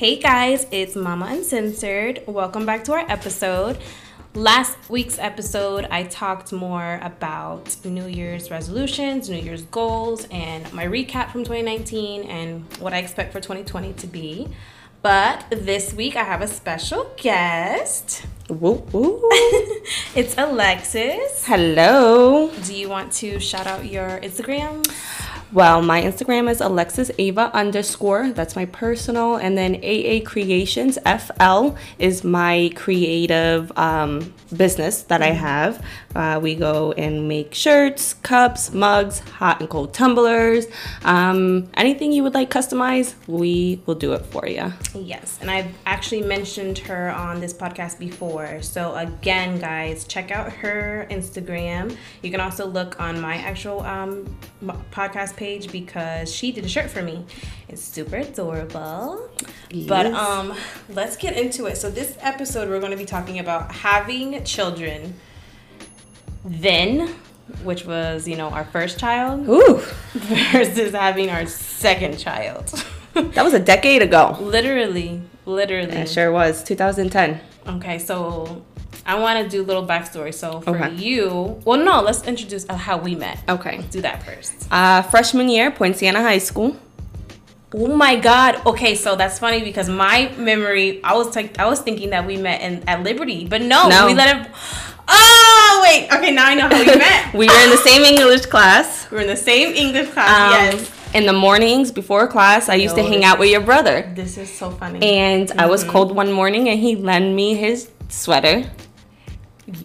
Hey guys, it's Mama Uncensored. Welcome back to our episode. Last week's episode, I talked more about New Year's resolutions, New Year's goals, and my recap from 2019 and what I expect for 2020 to be. But this week, I have a special guest. Woo, woo. it's Alexis. Hello. Do you want to shout out your Instagram? Well, my Instagram is Alexis Ava underscore. That's my personal. And then AA Creations FL is my creative um, business that I have. Uh, we go and make shirts, cups, mugs, hot and cold tumblers. Um, anything you would like customized, we will do it for you. Yes. And I've actually mentioned her on this podcast before. So, again, guys, check out her Instagram. You can also look on my actual um, podcast page because she did a shirt for me. It's super adorable. Yes. But um let's get into it. So this episode we're going to be talking about having children then which was, you know, our first child Ooh. versus having our second child. that was a decade ago. Literally, literally. It sure was. 2010. Okay, so I want to do a little backstory. So for okay. you, well, no, let's introduce how we met. Okay, let's do that first. Uh, freshman year, Poinciana High School. Oh my God. Okay, so that's funny because my memory, I was like, I was thinking that we met in at Liberty, but no, no. we let it. Oh wait. Okay, now I know how we met. we were in the same English class. We were in the same English class. Um, yes. In the mornings before class, I used Yo, to hang out with your brother. This is so funny. And mm-hmm. I was mm-hmm. cold one morning, and he lent me his sweater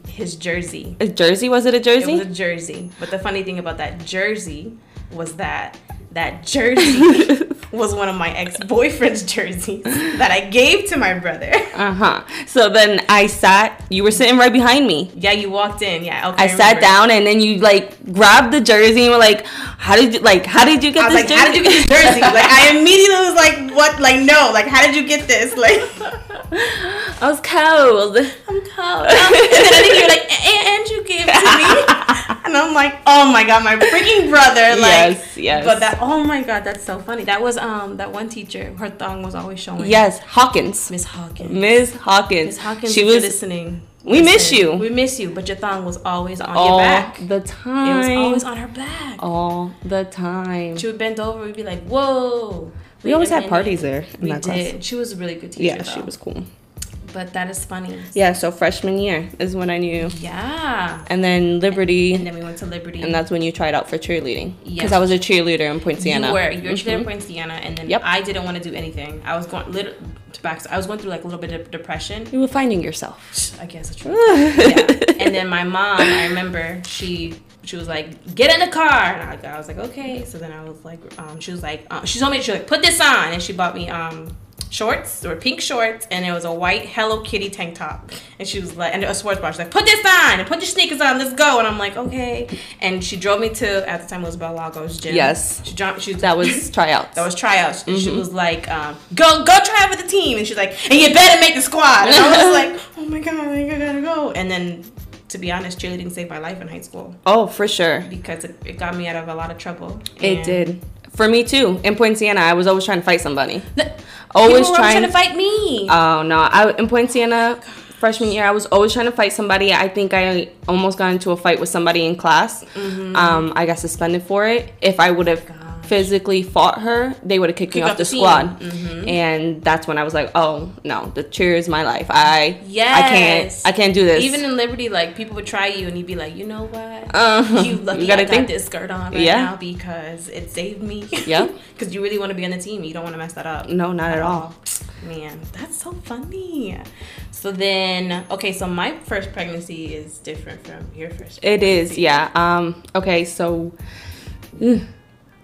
his jersey. A jersey? Was it a jersey? It was a jersey. But the funny thing about that jersey was that that jersey was one of my ex-boyfriend's jerseys that I gave to my brother. Uh-huh. So then I sat, you were sitting right behind me. Yeah, you walked in. Yeah, okay. I, I sat down and then you like grabbed the jersey and were like, "How did you like how did you get I this like, jersey?" How did you get this jersey? like I immediately was like, "What? Like no, like how did you get this?" Like I was cold. I'm cold. And then I think you're like, "And you gave it to me." and I'm like, "Oh my god, my freaking brother!" Like, yes, yes. But that Oh my god, that's so funny. That was um that one teacher. Her thong was always showing. Yes, Hawkins. Miss Hawkins. Miss Hawkins. Miss Hawkins. She was listening. We Listen, miss you. We miss you, but your thong was always on All your back. the time. It was always on her back. All the time. She would bend over. We'd be like, "Whoa." We always had parties there. we did. Class. She was a really good teacher. Yeah, though. she was cool but that is funny. Yeah, so freshman year is when I knew. Yeah. And then Liberty. And then we went to Liberty. And that's when you tried out for cheerleading. Because. I was a cheerleader in Poinciana. You were. You were mm-hmm. cheerleader in Poinciana, and then yep. I didn't want to do anything. I was going little to back. I was going through like a little bit of depression. You were finding yourself. I guess it's true. yeah. And then my mom, I remember she she was like, "Get in the car," and I, I was like, "Okay." So then I was like, um, she was like, uh, she told me she was like, "Put this on," and she bought me um shorts or pink shorts and it was a white Hello Kitty tank top. And she was like, and a sports bra. She's like, put this on and put your sneakers on. Let's go. And I'm like, okay. And she drove me to at the time it was Lagos gym. Yes. She dropped. She that was tryouts. that was tryouts. Mm-hmm. she was like, um, go go try out with the team. And she's like, and you better make the squad. And I was like, oh my god, I gotta go. And then to be honest, cheerleading saved my life in high school. Oh, for sure. Because it, it got me out of a lot of trouble. It did. For me too. In Poinciana, I was always trying to fight somebody. The, always trying, trying, to fight me. Oh no! I in Poinciana freshman year, I was always trying to fight somebody. I think I almost got into a fight with somebody in class. Mm-hmm. Um, I got suspended for it. If I would have physically fought her, they would have kicked Kick me off the, the squad. Mm-hmm. And that's when I was like, oh no, the cheer is my life. I yes. I can't I can't do this. Even in Liberty, like people would try you and you'd be like, you know what? Uh, you lucky you gotta I got think. this skirt on right yeah. now because it saved me. Yeah. Because you really want to be on the team. You don't want to mess that up. No, not at, at all. all. Man, that's so funny. So then, okay, so my first pregnancy is different from your first. Pregnancy. It is, yeah. Um. Okay, so. Ugh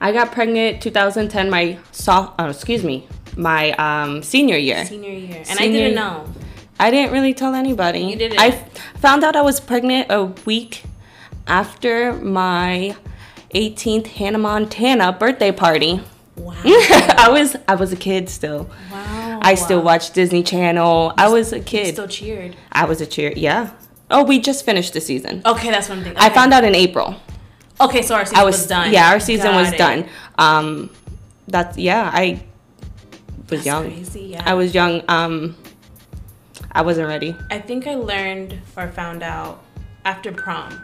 I got pregnant 2010. My soft, oh, excuse me, my um, senior year. Senior year, and senior, I didn't know. I didn't really tell anybody. You didn't. I found out I was pregnant a week after my 18th Hannah Montana birthday party. Wow. I was I was a kid still. Wow. I still watched Disney Channel. I was a kid. You still cheered. I was a cheer. Yeah. Oh, we just finished the season. Okay, that's one thing. Okay. I found out in April. Okay, so our season I was, was done. Yeah, our season Got was it. done. Um, that's yeah. I was That's young. crazy, yeah. I was young. Um, I wasn't ready. I think I learned or found out after prom.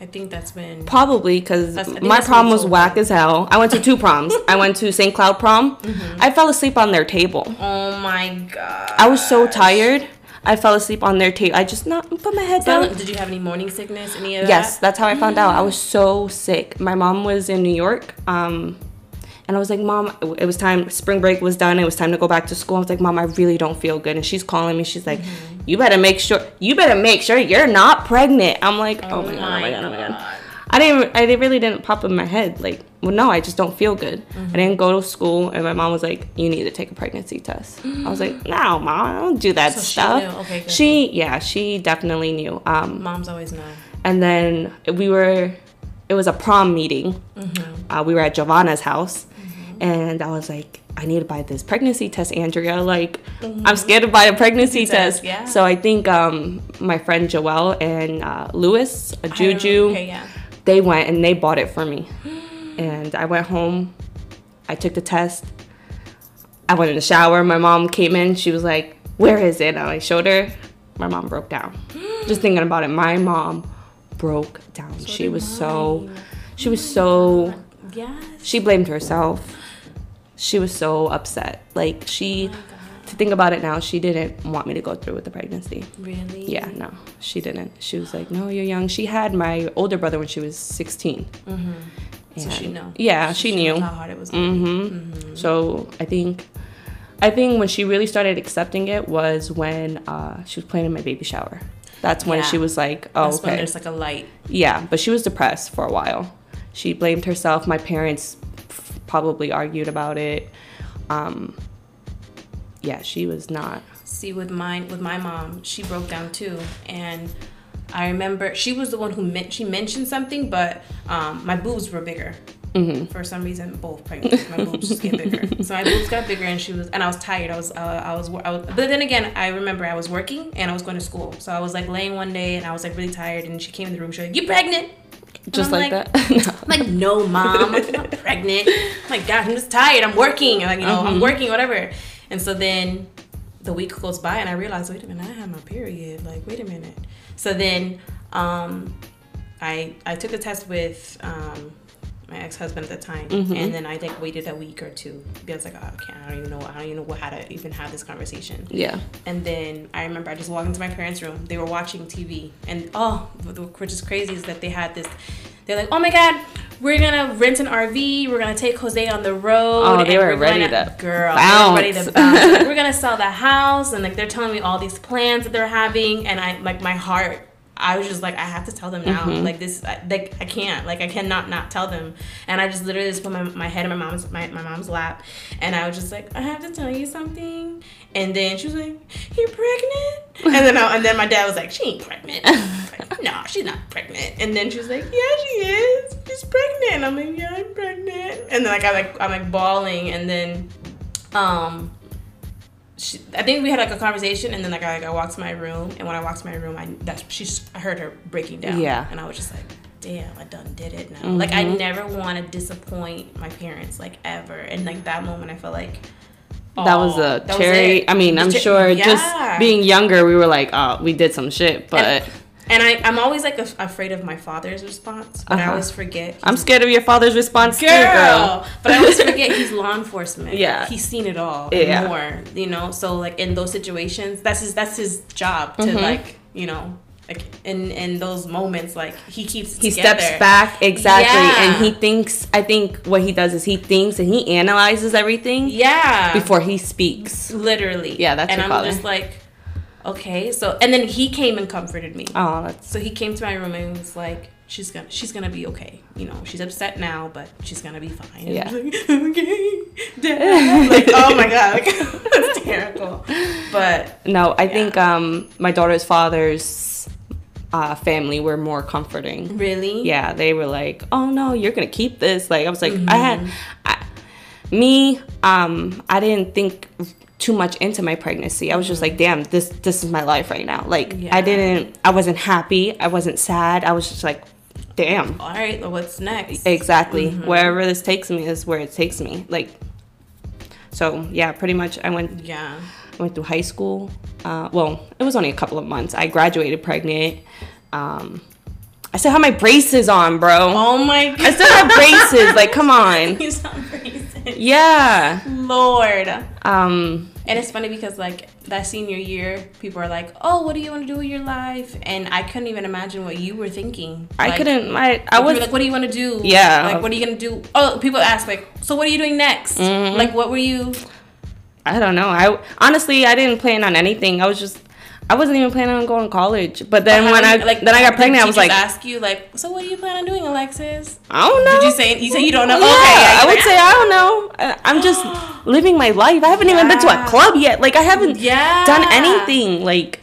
I think that's when. Probably because That's- I think my prom was whack as hell. I went to two proms. I went to St. Cloud prom. Mm-hmm. I fell asleep on their table. Oh my god. I was so tired. I fell asleep on their table. I just not put my head down. Did you have any morning sickness? Any of Yes, that? that's how I found out. I was so sick. My mom was in New York. Um, and I was like, Mom, it was time. Spring break was done. It was time to go back to school. I was like, Mom, I really don't feel good. And she's calling me. She's like, Mm-hmm. You better make sure. You better make sure you're not pregnant. I'm like, Oh, my god, oh my god, oh my god. I didn't. I really didn't pop in my head. Like, well, no, I just don't feel good. Mm-hmm. I didn't go to school, and my mom was like, "You need to take a pregnancy test." I was like, "No, mom, I don't do that So she stuff." knew. Okay, good. She, yeah, she definitely knew. Um, Moms always know. and then we were it was a prom meeting Mm-hmm. uh, we were at giovanna's house and i was like i need to buy this pregnancy test andrea like i'm scared to buy a pregnancy Mm-hmm. Test, test yeah. so i think um, my friend joelle and uh, lewis a juju Okay, yeah. They went and they bought it for me. And i went home i took the test i went in the shower my mom came in she was like where is it? And i showed her my mom broke down. Just thinking about it my mom broke down. She did was so she was so Yes. she blamed herself. She was so upset. Like she to think about it now she didn't want me to go through with the pregnancy Really? yeah, no, she didn't. She was like, "No, you're young." She had my older brother when she was 16. Mm-hmm. So she knew. Yeah, she, knows knew. how hard it was. gonna be. hmm So I think, I think when she really started accepting it was when uh, she was planning my baby shower. That's when Yeah. she was like, "Oh, That's when okay." there's like a light. Yeah, but she was depressed for a while. She blamed herself. My parents f- probably argued about it. Um, yeah, she was not. See, with mine, with my mom, she broke down too, and I remember she was the one who meant she mentioned something, but um, my boobs were bigger. hmm For some reason, both pregnant, my boobs just get bigger. So my boobs got bigger, and she was, and I was tired. I was, uh, I was, I was, but then again, I remember I was working and I was going to school. So I was like laying one day, and I was like really tired, and she came in the room. She was like, "You pregnant?" Just I'm like, like- that. I'm like, no, mom, I'm not pregnant. Oh my God, I'm just tired. I'm working. Like, you know, I'm working, whatever. And so then the week goes by, and I realize, wait a minute, I have my period. Like, wait a minute. So then, um, I I took the test with um, my ex husband at the time, mm-hmm. and then I like waited a week or two because like, oh, I can't. I don't even know. I don't even know how to even have this conversation. yeah. And then I remember I just walked into my parents' room. They were watching TV, and oh, which is crazy is that they had this. They're like, oh my god, we're gonna rent an RV. We're gonna take Jose on the road. Oh, they were we're ready gonna, to girl, they were ready to bounce. Like, we're gonna sell the house, and like they're telling me all these plans that they're having, and I like my heart. I was just like, I have to tell them now. Mm-hmm. Like this, I, like I can't. Like I cannot not tell them. And I just literally just put my, my head in my mom's my, my mom's lap, and I was just like, I have to tell you something. And then she was like, You're pregnant? And then I, and then my dad was like, She ain't pregnant. No, she's not pregnant. And then she was like, Yeah, she is. She's pregnant. And I'm like, Yeah, I'm pregnant. And then like I like I'm like bawling, and then um she, I think we had like a conversation, and then like I, like I walked to my room, and when I walked to my room, I that's she's I heard her breaking down. Yeah. and I was just like, damn, I done did it now. Like I Mm-hmm. never want to disappoint my parents, like ever. And like that moment, I felt like that was a that cherry. it." I mean, I'm sure Yeah. just being younger, we were like, oh, we did some shit, but And, and I I'm always like af afraid of my father's response, but I Uh-huh. always forget. I'm scared of your father's response girl. too, girl. But I always forget he's law enforcement. Yeah. he's seen it all Yeah. and more. You know, so like in those situations, that's his that's his job to Mhm. like you know like in in those moments like he keeps He together. steps back exactly, Yeah. and he thinks. I think what he does is he thinks and he analyzes everything Yeah, before he speaks. literally. Yeah, that's and I'm father. just like, okay, so and then he came and comforted me. Oh, that's So he came to my room and was like, "She's gonna, she's gonna be okay. You know, she's upset now, but she's gonna be fine." And I like, okay, Dad. like, oh my god, like, it's terrible. But no. I think um, my daughter's father's uh, family were more comforting. really, Yeah, they were like, "Oh no, you're gonna keep this." Like I was like, I had, Mm-hmm. I, me, um, I didn't think too much into my pregnancy. I was just like, "Damn, this this is my life right now." Like. Yeah. I didn't, I wasn't happy. I wasn't sad. I was just like, "Damn." all right, well, what's next? Exactly. Mm-hmm. Wherever this takes me is where it takes me. Like So yeah, pretty much I went Yeah. I went through high school. Uh, well, it was only a couple of months. I graduated pregnant. Um, I still have my braces on, bro. Oh my god. I still have braces. Like, come on. You sound crazy. Yeah. Lord. Um, And it's funny because like that senior year, people are like, "Oh, what do you want to do with your life?" And I couldn't even imagine what you were thinking. I Like, couldn't. My I was like, "What do you want to do?" Yeah. Like, what are you gonna do? Oh, people ask like, "So what are you doing next?" Mm-hmm. Like, what were you? I don't know. I honestly I didn't plan on anything. I was just I wasn't even planning on going to college. But then when I like then I got pregnant, I was like, ask you like, "So what do you plan on doing, Alexis?" I don't know. Did you say you say you don't know? Yeah, okay, yeah, I would say I don't know. I- I'm just living my life. I haven't even been to a club yet. Like I haven't Yeah. done anything. Like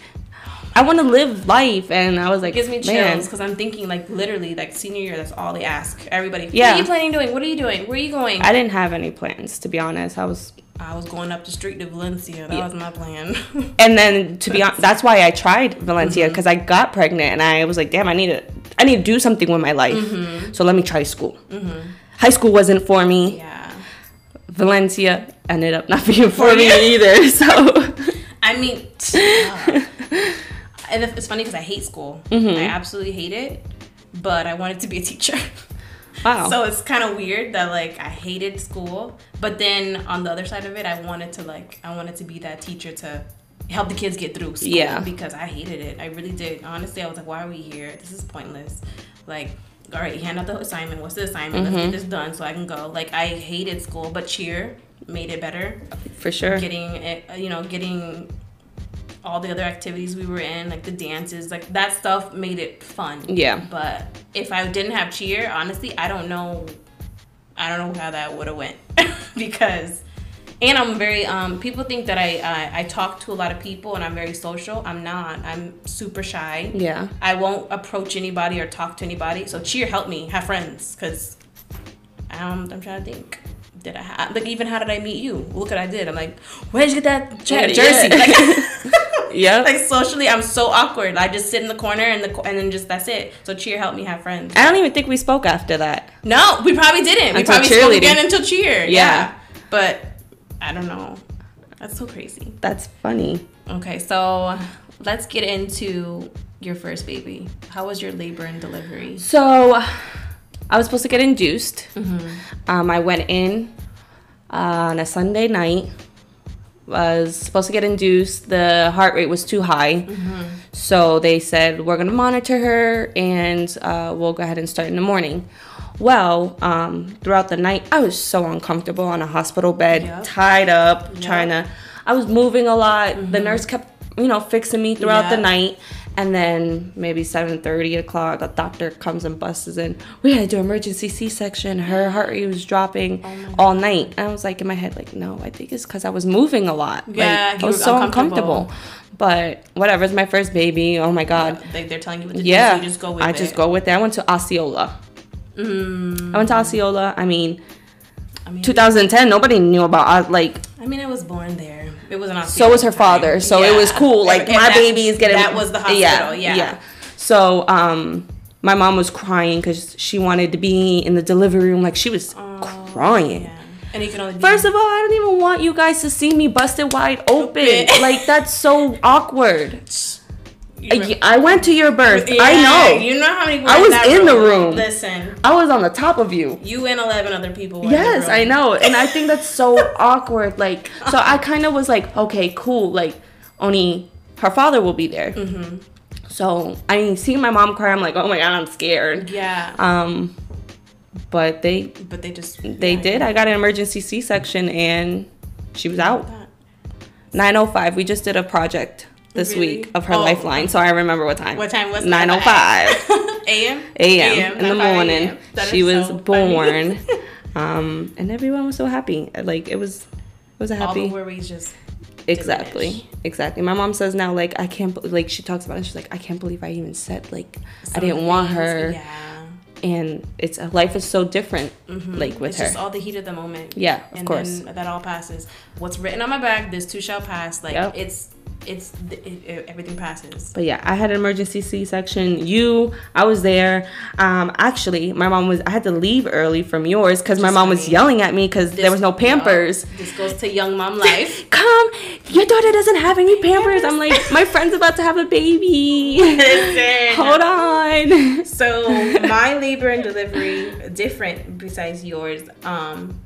I want to live life, and I was like, It gives me chills because I'm thinking like literally like senior year. That's all they ask everybody. Yeah. What are you planning doing? What are you doing? Where are you going? I didn't have any plans to be honest. I was, I was going up the street to Valencia. That Yeah. was my plan. and then to be honest, that's why I tried Valencia Mm-hmm. because I got pregnant, and I was like, damn, I need to, I need to do something with my life. Mm-hmm. So let me try school. High school wasn't for me. yeah. Valencia ended up not being for For me either. So I mean, uh, and it's funny because I hate school. Mm-hmm. I absolutely hate it. But I wanted to be a teacher. wow. So it's kind of weird that like I hated school, but then on the other side of it, I wanted to like I wanted to be that teacher to help the kids get through school Yeah. because I hated it. I really did. Honestly, I was like, why are we here? This is pointless. Like, all right, hand out the assignment. What's the assignment? Let's Mm-hmm. get this done so I can go. Like, I hated school, but cheer made it better. for sure. Getting it, you know, getting all the other activities we were in, like the dances, like that stuff made it fun. Yeah. But if I didn't have cheer, honestly, I don't know. I don't know how that would have went because, and I'm very um. People think that I, I I talk to a lot of people and I'm very social. I'm not. I'm super shy. Yeah. I won't approach anybody or talk to anybody. So cheer helped me have friends because um, I'm trying to think. Did I have like even how did I meet you? Look what I did. I'm like, where did you get that Yeah, jersey? yeah. Like, Yeah. like socially, I'm so awkward. I just sit in the corner and the and then just that's it. So cheer helped me have friends. I don't even think we spoke after that. No, we probably didn't. We Until probably spoke again until cheer. Yeah. Yeah. but I don't know. That's so crazy. That's funny. Okay, so let's get into your first baby. How was your labor and delivery? So, I was supposed to get induced. Mm-hmm. Um, I went in uh, on a Sunday night. Was supposed to get induced. The heart rate was too high, Mm-hmm. so they said we're gonna monitor her and uh, we'll go ahead and start in the morning. Well, um, throughout the night, I was so uncomfortable on a hospital bed, Yep. tied up, trying to. I was moving a lot. The nurse kept, you know, fixing me throughout the Mm-hmm. Night. And then maybe seven thirty o'clock, a doctor comes and busts in. We had to do emergency C section. Her heart rate was dropping Oh all night. And I was like in my head, like, no, I think it's because I was moving a lot. Yeah, like, I was were so uncomfortable. uncomfortable. But whatever, it's my first baby. Oh my god. They, they're telling you what to Yeah, do, so just go with I it. just go with it. I went to Osceola. Mm, I went to Osceola. I mean, I mean, 2010. Nobody knew about uh, like. I mean, I was born there. It was an So was her father. So it was cool. Like my baby is getting. That was the hospital. Yeah. yeah. So um, my mom was crying because she wanted to be in the delivery room. Like she was crying. Yeah. And you can only First of all, I don't even want you guys to see me busted wide open. Open. like that's so awkward. I, I went to your birth. I know. You know how many people I was that in the room. Listen, I was on the top of you. you and eleven other people. Were Yes, I know. And I think that's so awkward. Like, so I kind of was like, okay, cool. Like, only her father will be there. Mm-hmm. So, I see my mom cry, I'm like, oh my God, I'm scared. Yeah, Um, but they but they just they yeah, did. I got an emergency C section and she was out. that. 905. We just did a project this Really? week of her Oh. lifeline, so I remember what time. What time was it? 905 a.m. a.m. in the morning. She was so born. um, and everyone was so happy. Like it was, it was a happy. All the worries just Exactly. diminish. Exactly. My mom says now, like, I can't, like, she talks about it. She's like, I can't believe I even said, like, I didn't want her. Yeah, And it's, life is so different, like, with her. it's her. just all the heat of the moment. Yeah, of and course. then that all passes. What's written on my back, this too shall pass. Like Yep. it's it's it, it, everything passes. But yeah, I had an emergency C-section. You, I was there. Um, actually, my mom was. I had to leave early from yours because my mom was yelling at me because there was no Pampers. This goes to young mom life. Come, your daughter doesn't have any Pampers. I'm like, my friend's about to have a baby. Hold on. So my labor and delivery different besides yours. Um,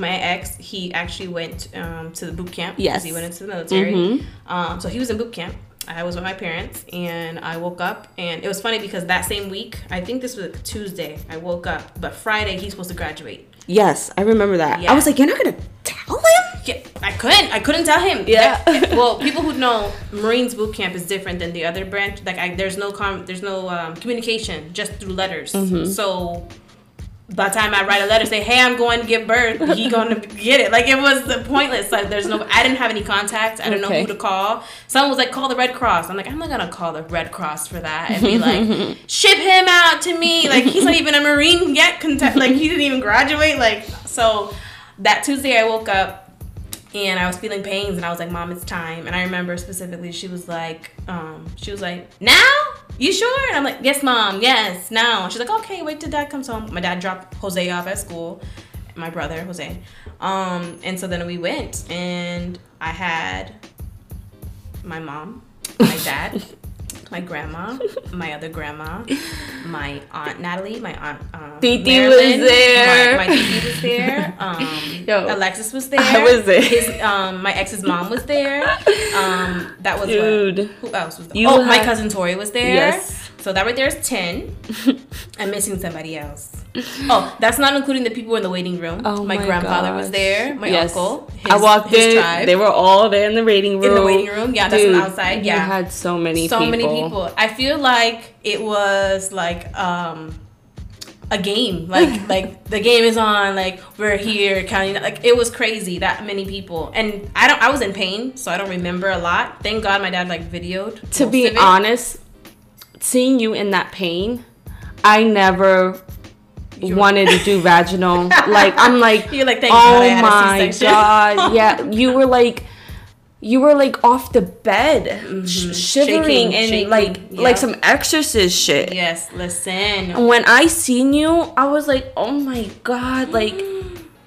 my ex, he actually went um, to the boot camp. Yes. he went into the military. Mhm. Um, so he was in boot camp. I was with my parents, and I woke up, and it was funny because that same week, I think this was a Tuesday, I woke up, but Friday he's supposed to graduate. Yes, I remember that. Yeah. I was like, you're not gonna tell him? Yeah, I couldn't. I couldn't tell him. Yeah. Well, people who know Marines boot camp is different than the other branch. Like, I, there's no com, there's no um, communication, just through letters. Mm-hmm. So, by the time I write a letter, say, "Hey, I'm going to give birth," he going to get it. Like, it was pointless. Like, there's no. I didn't have any contacts. I don't know who to call. Someone was like, "Call the Red Cross." I'm like, I'm not gonna call the Red Cross for that and be like, "Ship him out to me." Like, he's not even a Marine yet. Contact. Like, he didn't even graduate. Like, so that Tuesday, I woke up and I was feeling pains, and I was like, "Mom, it's time." And I remember specifically, she was like, um, "She was like, now." You sure? And I'm like, yes, mom, yes, now. She's like, okay, wait till dad comes home. My dad dropped Jose off at school, my brother, Jose. Um, and so then we went, and I had my mom, my dad, my grandma, my other grandma, my aunt Natalie, my aunt um, Titi Marilyn, was there. My, my Titi was there. Um, Yo, Alexis was there. I was there. His, um, my ex's mom was there. Um, that was Dude. What, who else was there? You oh, my cousin Tori was there. Yes. So that right there is ten. I'm missing somebody else. Oh, that's not including the people in the waiting room. Oh my, my grandfather was there. My Yes. uncle. His, I walked his in. tribe. They were all there in the waiting room. in the waiting room. Yeah, that's on outside. Yeah. You had so many so people. many people. I feel like it was like um a game. Like like the game is on. Like we're here counting. Like it was crazy that many people. And I don't. I was in pain, so I don't remember a lot. Thank God my dad like videoed. To be honest, seeing you in that pain, I never wanted to do vaginal. like I'm like, You're like, thank oh my god, yeah. You were like, you were like off the bed, sh- shivering Mm-hmm. Shaking, and shaking, like yeah. like some exorcist shit. Yes, listen. When I seen you, I was like, oh my god, like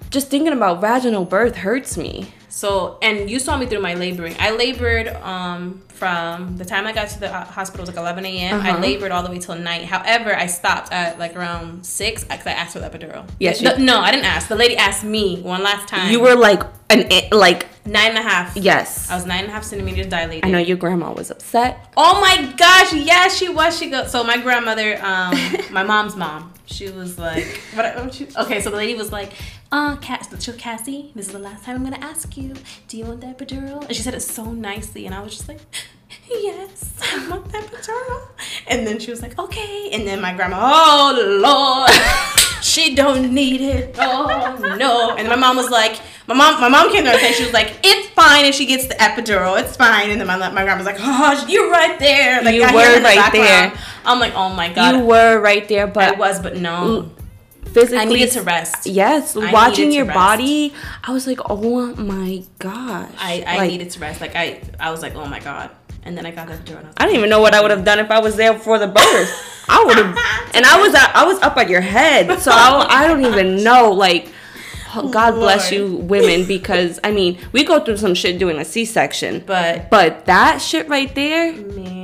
just thinking about vaginal birth hurts me. So, and you saw me through my laboring. I labored um, from the time I got to the uh, hospital was like 11 a.m. I Uh-huh. labored all the way till night. However, I stopped at like around six because I asked for the epidural. Yes, The- no, I didn't ask. The lady asked me one last time. You were like an like nine and a half. yes. I was nine and a half centimeters dilated. I know your grandma was upset. Oh my gosh, yes, she was. She go. So my grandmother, um, my mom's mom, she was like, what? what she, okay, so the lady was like, uh, Cass, so Cassie, this is the last time I'm gonna ask you. Do you want the epidural? And she said it so nicely, and I was just like. Yes, I want that epidural. And then she was like, okay. And then my grandma, oh Lord, she don't need it. Oh no. And my mom was like, my mom, my mom came to her and she was like, it's fine if she gets the epidural. It's fine. And then my, my grandma was like, oh, you're right there. Like You I were the right background. there. I'm like, oh my god. you were right there, But I was, but no. physically I needed to rest. Yes, I watching your rest. body, I was like, oh my gosh. I, I Like, needed to rest. Like I, I was like, oh my god. And then I got epidural. and I don't even know what I would have done if I was there for the birth. I would have, and I was I was up at your head, so I, I don't even know. Like, God bless Lord. you, women, because I mean, we go through some shit doing a C-section, But but that shit right there, man,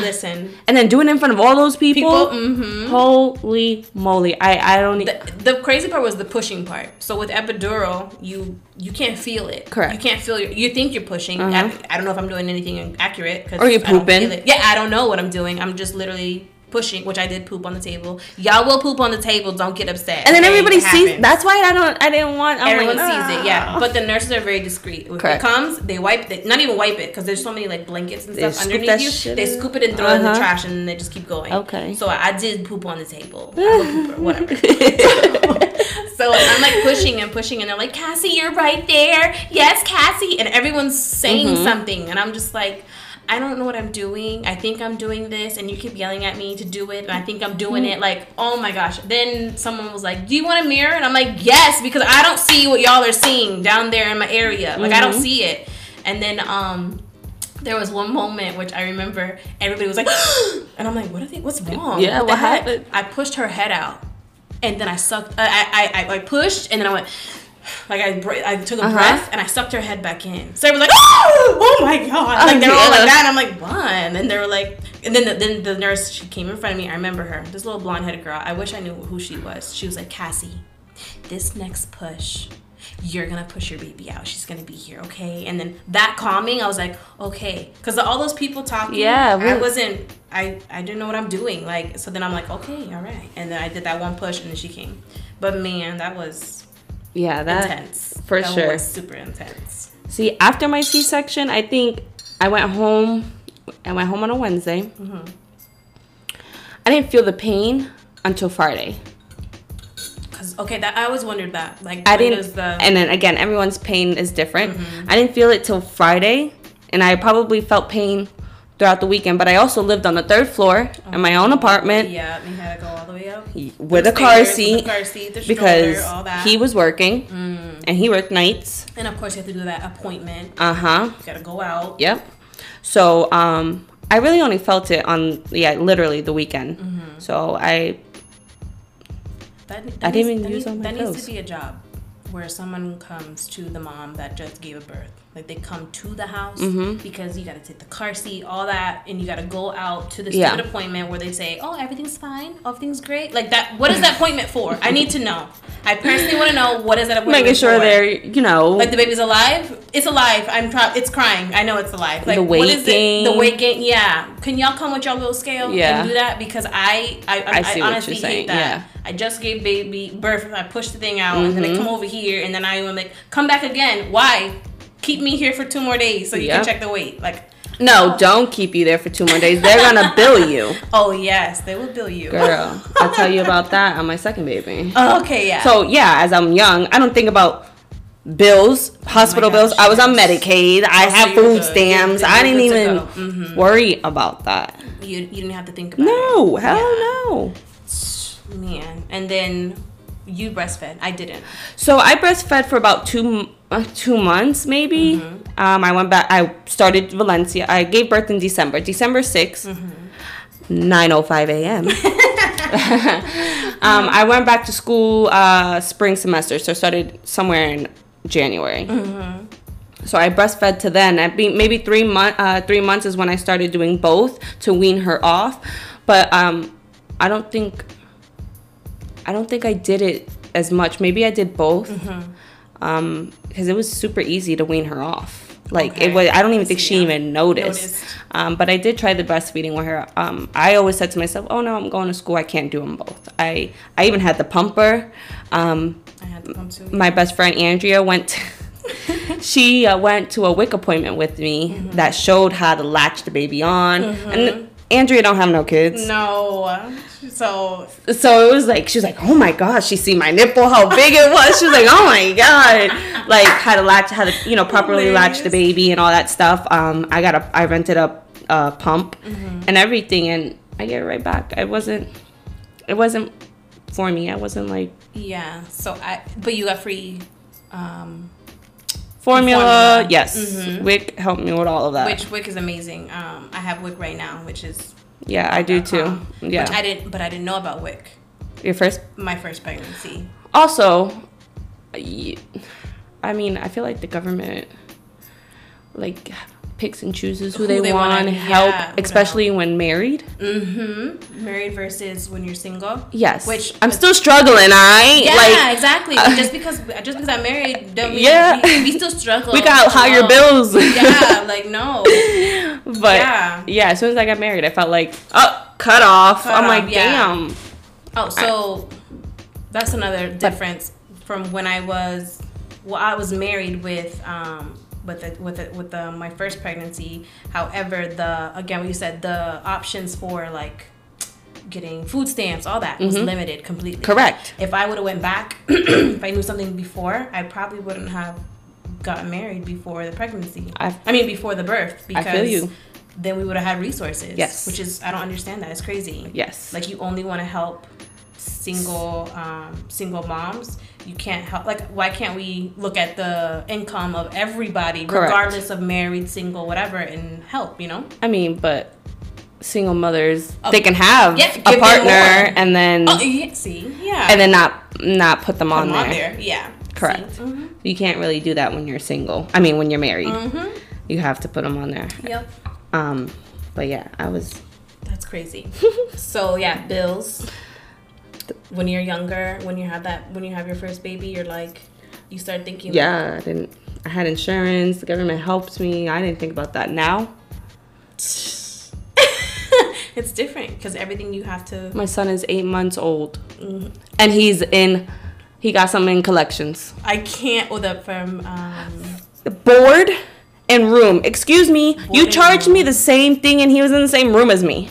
listen. and then doing it in front of all those people, People, mm-hmm. holy moly! I I don't. The, the crazy part was the pushing part. So with epidural, you you can't feel it. Correct. You can't feel. Your, you think you're pushing. Uh-huh. I, I don't know if I'm doing anything accurate. Cause Or you're pooping. Yeah, I don't know what I'm doing. I'm just literally pushing, which I did poop on the table. Y'all will poop on the table. Don't get upset. and then okay? everybody sees. That's why I don't. I didn't want. I'm Everyone like, sees it, yeah. "Ah." But the nurses are very discreet. If Correct. it comes, they wipe it. Not even wipe it because there's so many like blankets and They stuff underneath you. They in. scoop it and throw it in the Uh-huh. trash, and then they just keep going. Okay. So I, I did poop on the table. Pooper, whatever. so I'm like pushing and pushing, and they're like, "Cassie, you're right there. Yes, Cassie." And everyone's saying Mm-hmm. something, and I'm just like. I don't know what I'm doing. I think I'm doing this, and you keep yelling at me to do it, and I think I'm doing Mm-hmm. it. Like, oh my gosh. Then someone was like, Do you want a mirror? And I'm like, Yes, because I don't see what y'all are seeing down there in my area. Like, I don't Mhm. see it. And then um, there was one moment which I remember everybody was like, and I'm like, what are they? What's wrong? Yeah, the what happened? I pushed her head out, and then I sucked. I I I, I pushed, and then I went. Like I, br- I took a Uh-huh. breath and I sucked her head back in. So everyone was like, "Oh, oh my god!" Like they were all like that. And I'm like, "What?" And then they were like, and then the, then the nurse she came in front of me. I remember her, this little blonde headed girl. I wish I knew who she was. She was like, "Cassie, this next push, you're gonna push your baby out. She's gonna be here, okay?" And then that calming, I was like, "Okay," because all those people talking, Yeah, I wasn't. I I didn't know what I'm doing. Like so, then I'm like, "Okay, all right." And then I did that one push, and then she came. But man, that was Yeah, that intense. for that sure. Was super intense. See, after my C-section, I think I went home. I went home on a Wednesday. Mm-hmm. I didn't feel the pain until Friday. Cause okay, that I always wondered that. Like, I didn't, the Mm-hmm. and then again, everyone's pain is different. I didn't feel it till Friday, and I probably felt pain throughout the weekend. But I also lived on the third floor in my own apartment yeah, you had to go all the way up with a The car with seat car seat, because stroller. Mm. he was working and he worked nights. and of course you have to do that appointment. Uh huh. You gotta go out. Yep. So um, I really only felt it on yeah, literally the weekend. Mm-hmm. So I That, that I didn't even that use needs, all my That pills. needs to be a job where someone comes to the mom that just gave a birth. Like they come to the house Mm-hmm. because you got to take the car seat, all that, and you got to go out to the Yeah. stupid appointment where they say, "Oh, everything's fine, everything's great." Like that. What is that appointment for? I need to know. I personally want to know what is that appointment for. making sure for? they're you know Like the baby's alive. It's alive. I'm try- It's crying. I know it's alive. Like The what weight is it? The weight gain. Yeah. Can y'all come with your little scale Yeah. and do that? Because I I, I, I I what honestly hate that. yeah. I just gave baby birth. I pushed the thing out, and then Mm-hmm. I come over here, and then I am like, come back again. Why? Keep me here for two more days so you Yep. can check the weight. Like, no, don't keep you there for two more days. They're gonna bill you, oh yes, they will bill you. girl. I'll tell you about that on my second baby. Oh, okay, yeah. So yeah, as I'm young, I don't think about bills, hospital bills. Oh gosh, I was on yes. Medicaid. I Oh, so had food stamps. I didn't even good to go. Mhm. worry about that. you you didn't have to think about No, it. No, hell Yeah. no. Man, and then you breastfed. I didn't. So I breastfed for about two uh, two months, maybe. Mm-hmm. Um, I went back. I started Valencia. I gave birth in December, December 6th, Mm-hmm. 9:05 a.m. um, I went back to school uh, spring semester, so I started somewhere in January. Mm-hmm. So I breastfed to then. I mean, maybe three month uh, three months is when I started doing both to wean her off. But um, I don't think I don't think I did it as much. Maybe I did both. Mm-hmm. Um, because it was super easy to wean her off. Like Okay. it was. I don't even think she yeah. even noticed. Noticed. Um, but I did try the breastfeeding with her. Um, I always said to myself, "Oh no, I'm going to school. I can't do them both." I I even had the pumper. Um, I had to come to. my best friend Andrea went. She uh, went to a WIC appointment with me Mm-hmm. that showed how to latch the baby on, and Andrea don't have no kids. No. So So it was like she was like, "Oh my gosh!" She see my nipple, how big it was. She was like, "Oh my god!" Like how to latch, how to you know properly latch the baby and all that stuff. Um, I got a, I rented a, a pump and everything, and I get it right back. I wasn't, it wasn't for me. I wasn't like yeah. So I. But you got free. Um, formula. Formula. Yes, Mhm. WIC helped me with all of that. which WIC is amazing. Um, I have WIC right now, which is yeah, I do too. um, Yeah, Which I didn't, but I didn't know about WIC. your first. My first pregnancy. Also, I mean, I feel like the government like picks and chooses who, Who they, they want yeah, help, who especially when married. Mm-hmm. Married versus when you're single. Yes, Which- I'm still struggling. I Yeah, like exactly. uh, just because just because I'm married, don't mean Yeah. we, we still struggle. we got higher bills. yeah, like no. but Yeah. yeah. as soon as I got married, I felt like oh, cut off. Cut I'm off, like, yeah. damn. Oh, so that's another difference from when I was well, I was married with um with the, with the, with the, my first pregnancy. However, the again, what you said the options for like getting food stamps, all that was limited completely. Mm-hmm. Correct. If I would have went back, if I knew something before, I probably wouldn't have gotten married before the pregnancy. I- I mean, before the birth, I because feel you. then we would have had resources. Yes. which is I don't understand that. It's crazy. Yes. Like you only want to help single um, single moms, you can't help. Like, why can't we look at the income of everybody, Correct. regardless of married, single, whatever, and help? You know. I mean, but single mothers they can have yeah, a partner and then Oh, yeah, see, yeah. and then not not put them on, Come on there. there, yeah. Correct. Mhm. You can't really do that when you're single. I mean, when you're married, Mhm. you have to put them on there. Yep. Um, but yeah, I was That's crazy. so yeah, bills. When you're younger, when you have that, when you have your first baby, you're like, you start thinking. yeah. I didn't. I had insurance. The government helped me. I didn't think about that. Now it's different because everything you have to. my son is eight months old, Mhm. and he's in. He got something in collections. I can't with up from. Um, Board and room. Excuse me. you and charged me the same thing, and he was in the same room as me.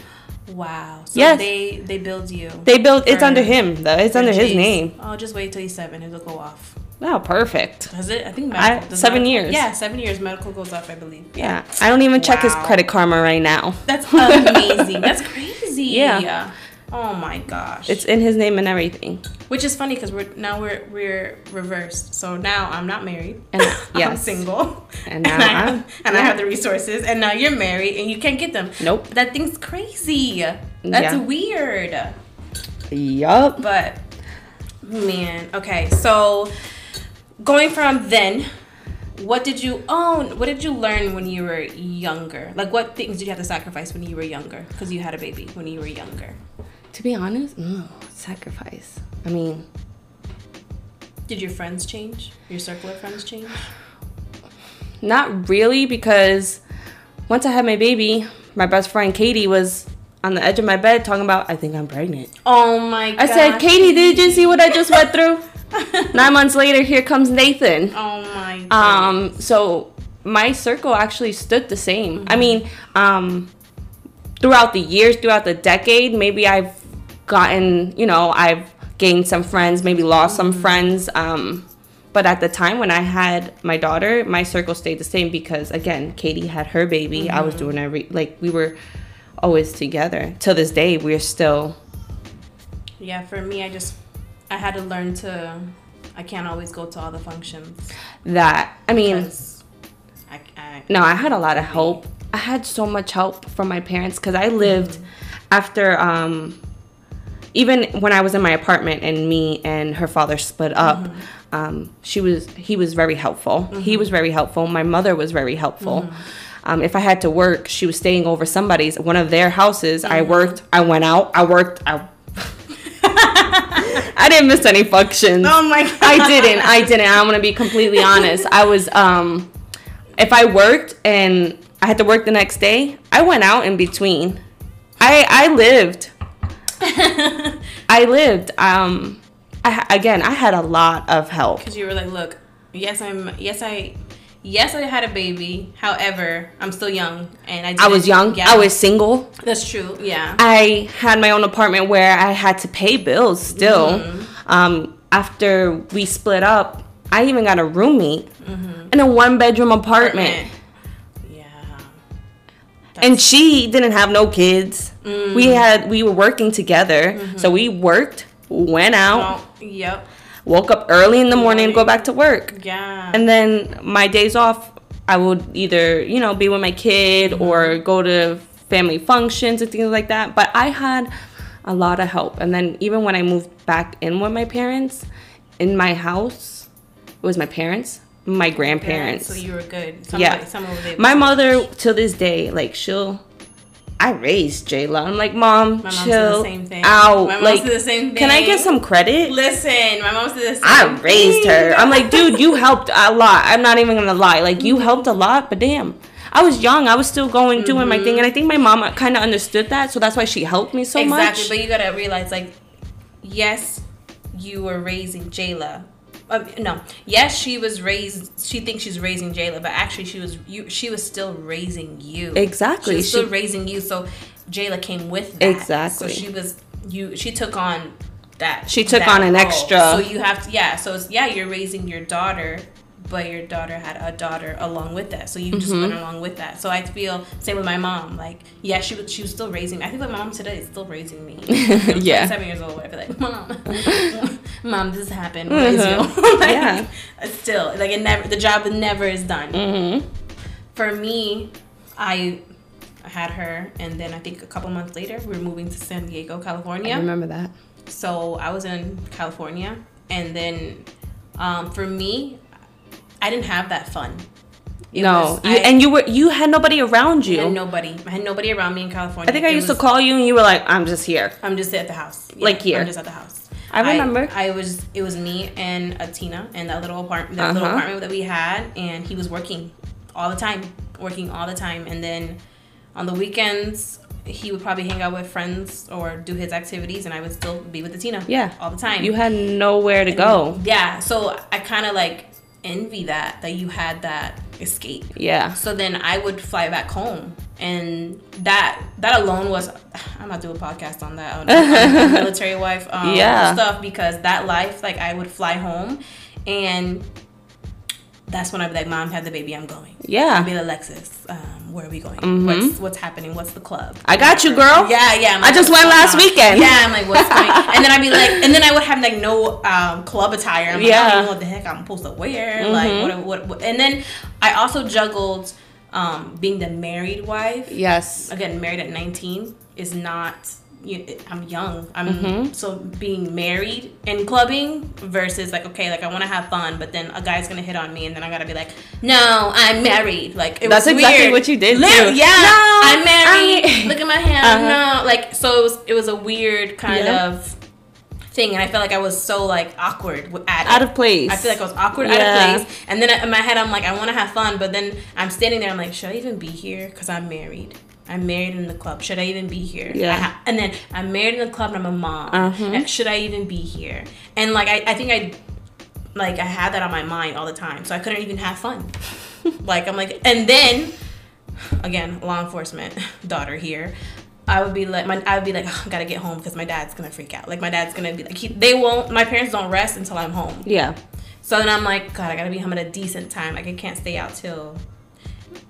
wow. So Yes. they they build you. They built. It's under him. though. It's under his name. Oh, just wait till he's seven. It'll go off. Oh, perfect. Does it? I think I- medical. does seven medical- years. Yeah, seven years. Medical goes off, I believe. Yeah. I don't even check his credit karma right now. That's amazing. That's crazy. Yeah. Oh my gosh. It's in his name and everything. Which is funny because we're now we're we're reversed. So now I'm not married. And I'm yes. single. And now and I, I'm- have, and I have the resources. And now you're married and you can't get them. Nope. That thing's crazy. That's Yeah. weird. Yup. But man, okay. So going from then, what did you own? What did you learn when you were younger? Like what things did you have to sacrifice when you were younger? Because you had a baby when you were younger. To be honest, no sacrifice. I mean, Did your friends change? Your circle of friends change? not really because once I had my baby, my best friend Katie was on the edge of my bed talking about, I think I'm pregnant. Oh my god. I said, Katie, did you see what I just went through? Nine months later, here comes Nathan. Oh my god. Um, so my circle actually stood the same. I mean, um, throughout the years, throughout the decade, maybe I've gotten, you know, I've gained some friends, maybe lost some friends. Um, but at the time when I had my daughter, my circle stayed the same because again, Katie had her baby. I was doing every like we were always together. Till this day, we're still yeah, for me I just I had to learn to I can't always go to all the functions that. I mean, I, I No, I had a lot of help. I had so much help from my parents because I lived after um even when I was in my apartment and me and her father split up, um, she was he was very helpful. He was very helpful. My mother was very helpful. Um, if I had to work, she was staying over somebody's one of their houses. I worked. I went out. I worked. I I didn't miss any functions. Oh my god. I didn't. I didn't. I'm gonna be completely honest. I was um if I worked and I had to work the next day, I went out in between. I I lived. I lived. Um I again, I had a lot of help. Because you were like, look, yes, I'm, yes, I, yes, I had a baby. However, I'm still young, and I. I was young. Yeah, I was single. That's true. Yeah. I had my own apartment where I had to pay bills still. Mm-hmm. Um, after we split up, I even got a roommate Mm-hmm. in a one bedroom apartment. Yeah. And she didn't have no kids. Mm. We had we were working together, so we worked, went out, Oh, yep. woke up early in the morning, go back to work, Yeah. and then my days off, I would either you know be with my kid Mm-hmm. or go to family functions and things like that. But I had a lot of help, and then even when I moved back in with my parents, in my house, it was my parents, my grandparents. So you were good. Yeah. Somebody, Someone was able My mother to this day, like she'll I raised Jayla. I'm like, mom, My chill the same thing. out. My like, the same thing. Can I get some credit? Listen, my mom's the same. I raised her. I'm like, dude, you helped a lot. I'm not even gonna lie. Like, you mm-hmm. helped a lot, but damn. I was young. I was still going doing my thing, mm-hmm. and I think my mom kind of understood that, so that's why she helped me so exactly, much. Exactly, but you gotta realize, like, yes, you were raising Jayla. Um, no, yes, she was raised. She thinks she's raising Jayla, but actually, she was you. She was still raising you. Exactly. She was still She- raising you. So Jayla came with that. Exactly. So she was you. She took on that. She took that on an role. extra- So you have to. Yeah. So it's yeah. You're raising your daughter, but your daughter had a daughter along with that, so you just went along with that. So I feel same with my mom. Like, yeah, she was she was still raising. me. I think my mom today is still raising me. Yeah. seven years old. I feel like, mom, mom, this happened. You? like, Yeah. Still, like it never. The job never is done. Mm-hmm. For me, I had her, and then I think a couple months later, we were moving to San Diego, California. I remember that. So I was in California, and then um, for me, I didn't have that fun. It no, was- you, I- and you were you had nobody around I you. had nobody. I had nobody around me in California. I think I It used was- to call you and you were like, "I'm just here." I'm just at the house. Like here. I'm just at the house. I remember. I, was. It was me and Atina in that little apartment. That little Uh-huh. apartment that we had, and he was working all the time, working all the time. And then on the weekends, he would probably hang out with friends or do his activities, and I would still be with the Tina. Yeah. all the time. You had nowhere to go. Yeah, so I kind of like envy that that you had that escape. Yeah. So then I would fly back home, and that that alone was I'm gonna do a podcast on that on, on military wife um, Yeah. stuff because that life like I would fly home, and that's when I'd be like, Mom, had the baby, I'm going. Yeah. I'd be like, Alexis, um, where are we going? What's what's happening? What's the club? I got you, girl. Yeah, yeah. I'm I just went last on? weekend. Yeah, I'm like, what's going? and then I'd be like, and then I would have like no um, club attire. I'm like, I Yeah. Mm-hmm. don't know what the heck I'm supposed to wear. Like, what, what, what? And then I also juggled um, being the married wife. Yes. Again, married at 19 is not. You, I'm young. I'm Mm-hmm. so being married and clubbing versus like okay, like I want to have fun, but then a guy's gonna hit on me, and then I gotta be like, no, I'm married. Like it That's was exactly weird. what you did, Lit- too. Yeah, No, I'm married. I- Look at my hand. Uh-huh. No, like so it was. It was a weird kind Yeah. of thing, and I felt like I was so like awkward at. Out of place. I feel like I was awkward Yeah. out of place, and then in my head I'm like, I want to have fun, but then I'm standing there. I'm like, should I even be here? Because I'm married. I'm married in the club. Should I even be here? Yeah. Ha- and then I'm married in the club and I'm a mom. Uh-huh. And Should I even be here? And like I, I think I like I had that on my mind all the time. So I couldn't even have fun. like I'm like and then again, law enforcement daughter here. I would be like, my, I would be like, I gotta get home because my dad's gonna freak out. Like my dad's gonna be like, he, they won't. My parents don't rest until I'm home. Yeah. So then I'm like, God, I gotta be home at a decent time. Like I can't stay out till